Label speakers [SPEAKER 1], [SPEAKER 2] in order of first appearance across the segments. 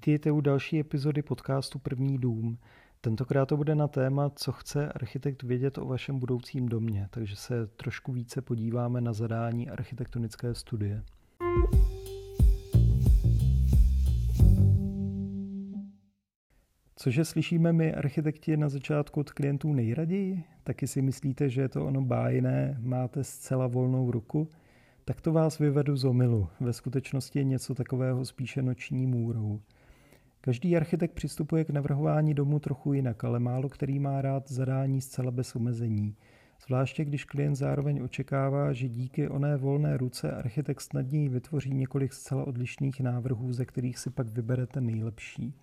[SPEAKER 1] Vítejte u další epizody podcastu První dům. Tentokrát to bude na téma, co chce architekt vědět o vašem budoucím domě, takže se trošku více podíváme na zadání architektonické studie. Cože slyšíme my architekti na začátku od klientů nejraději? Taky si myslíte, že je to ono bájné, máte zcela volnou ruku? Tak to vás vyvedu z omilu. Ve skutečnosti je něco takového spíše noční můrou. Každý architekt přistupuje k navrhování domu trochu jinak, ale málo který má rád zadání zcela bez omezení. Zvláště když klient zároveň očekává, že díky oné volné ruce architekt snadněji vytvoří několik zcela odlišných návrhů, ze kterých si pak vyberete nejlepší.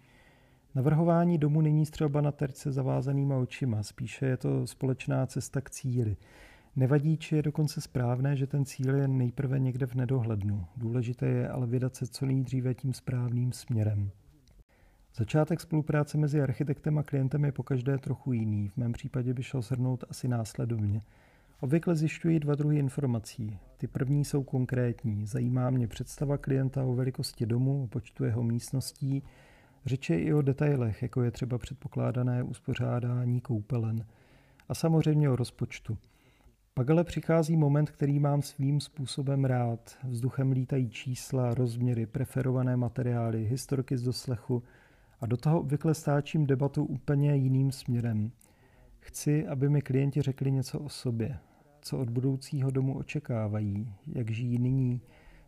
[SPEAKER 1] Navrhování domu není střelba na terce zavázanýma očima, spíše je to společná cesta k cíli. Nevadí, či je dokonce správné, že ten cíl je nejprve někde v nedohlednu. Důležité je ale vydat se co nejdříve tím správným směrem. Začátek spolupráce mezi architektem a klientem je pokaždé trochu jiný. V mém případě by šel shrnout asi následovně. Obvykle zjišťuji dva druhy informací. Ty první jsou konkrétní. Zajímá mě představa klienta o velikosti domu, o počtu jeho místností, Řeč je i o detailech, jako je třeba předpokládané uspořádání koupelen. A samozřejmě o rozpočtu. Pak ale přichází moment, který mám svým způsobem rád. Vzduchem lítají čísla, rozměry, preferované materiály, historky z doslechu a do toho obvykle stáčím debatu úplně jiným směrem. Chci, aby mi klienti řekli něco o sobě, co od budoucího domu očekávají, jak žijí nyní,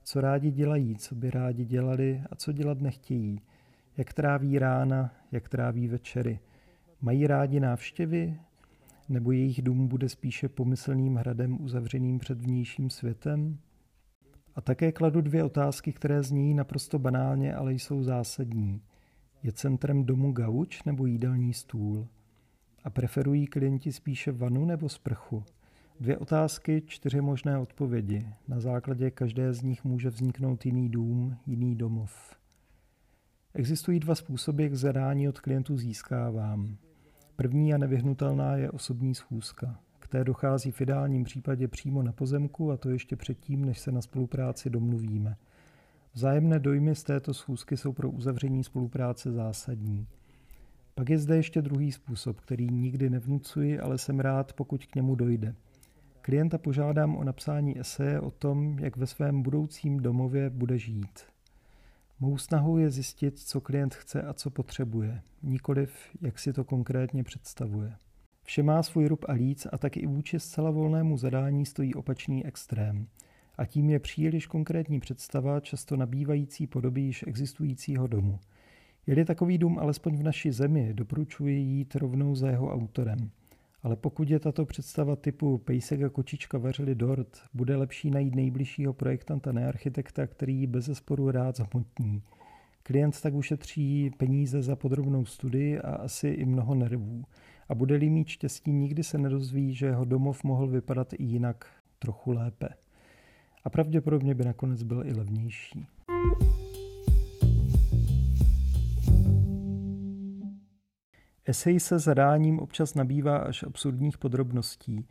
[SPEAKER 1] co rádi dělají, co by rádi dělali a co dělat nechtějí, jak tráví rána, jak tráví večery. Mají rádi návštěvy, nebo jejich dům bude spíše pomyslným hradem uzavřeným před vnějším světem? A také kladu dvě otázky, které zní naprosto banálně, ale jsou zásadní. Je centrem domu gauč nebo jídelní stůl? A preferují klienti spíše vanu nebo sprchu? Dvě otázky, čtyři možné odpovědi. Na základě každé z nich může vzniknout jiný dům, jiný domov. Existují dva způsoby, jak zadání od klientů získávám. První a nevyhnutelná je osobní schůzka. K té dochází v ideálním případě přímo na pozemku a to ještě předtím, než se na spolupráci domluvíme. Vzájemné dojmy z této schůzky jsou pro uzavření spolupráce zásadní. Pak je zde ještě druhý způsob, který nikdy nevnucuji, ale jsem rád, pokud k němu dojde. Klienta požádám o napsání eseje o tom, jak ve svém budoucím domově bude žít. Mou snahou je zjistit, co klient chce a co potřebuje, nikoliv jak si to konkrétně představuje. Vše má svůj rub a líc a tak i vůči zcela volnému zadání stojí opačný extrém. A tím je příliš konkrétní představa, často nabývající podoby již existujícího domu. Je-li takový dům alespoň v naší zemi, doporučuji jít rovnou za jeho autorem. Ale pokud je tato představa typu pejsek a kočička vařili dort, bude lepší najít nejbližšího projektanta, ne architekta, který bez sporu rád zhmotní. Klient tak ušetří peníze za podrobnou studii a asi i mnoho nervů. A bude-li mít štěstí, nikdy se nedozví, že jeho domov mohl vypadat i jinak, trochu lépe. A pravděpodobně by nakonec byl i levnější. Esej se zadáním občas nabývá až absurdních podrobností.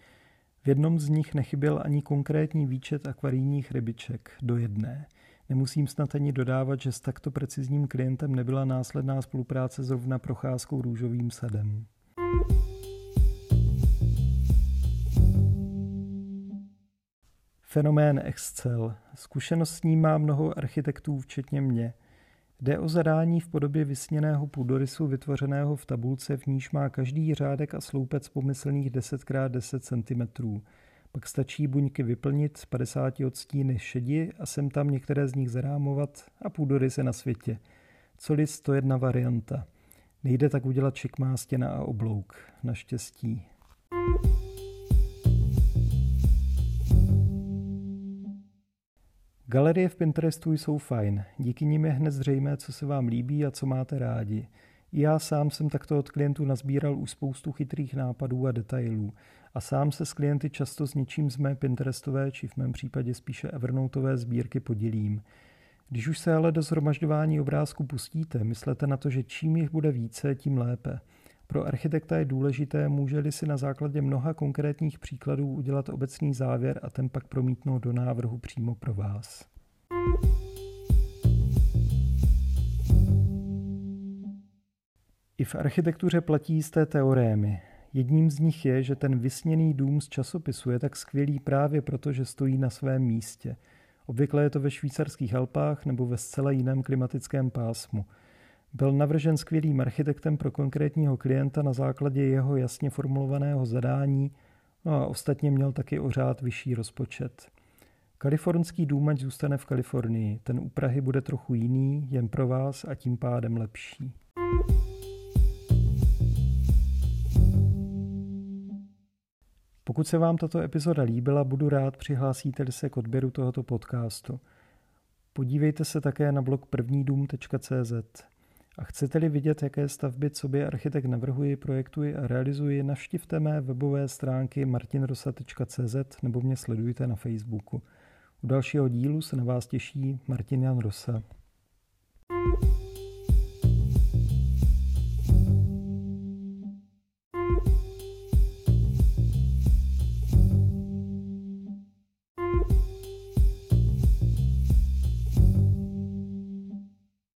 [SPEAKER 1] V jednom z nich nechyběl ani konkrétní výčet akvarijních rybiček do jedné. Nemusím snad ani dodávat, že s takto precizním klientem nebyla následná spolupráce zrovna procházkou růžovým sadem. Fenomén Excel. Zkušenost s ním má mnoho architektů, včetně mě – Jde o zadání v podobě vysněného půdorysu vytvořeného v tabulce, v níž má každý řádek a sloupec pomyslných 10x10 cm. Pak stačí buňky vyplnit z 50 odstíny šedi a sem tam některé z nich zarámovat a půdorys je na světě. Colis to jedna varianta. Nejde tak udělat šikmá stěna a oblouk. Naštěstí. Galerie v Pinterestu jsou fajn, díky nim je hned zřejmé, co se vám líbí a co máte rádi. Já sám jsem takto od klientů nazbíral už spoustu chytrých nápadů a detailů a sám se s klienty často s něčím z mé Pinterestové či v mém případě spíše Evernoteové sbírky podělím. Když už se ale do zhromažďování obrázku pustíte, myslete na to, že čím jich bude více, tím lépe. Pro architekta je důležité, může-li si na základě mnoha konkrétních příkladů udělat obecný závěr a ten pak promítnout do návrhu přímo pro vás. v architektuře platí jisté teorémy. Jedním z nich je, že ten vysněný dům z časopisu je tak skvělý právě proto, že stojí na svém místě. Obvykle je to ve švýcarských Alpách nebo ve zcela jiném klimatickém pásmu. Byl navržen skvělým architektem pro konkrétního klienta na základě jeho jasně formulovaného zadání no a ostatně měl taky o řád vyšší rozpočet. Kalifornský dům ať zůstane v Kalifornii. Ten u Prahy bude trochu jiný, jen pro vás a tím pádem lepší. Pokud se vám tato epizoda líbila, budu rád přihlásíte se k odběru tohoto podcastu. Podívejte se také na blog prvnídům.cz. A chcete-li vidět, jaké stavby sobě architekt navrhuji, projektuji a realizuji, navštivte mé webové stránky martinrosa.cz nebo mě sledujte na Facebooku. U dalšího dílu se na vás těší Martin Jan Rosa.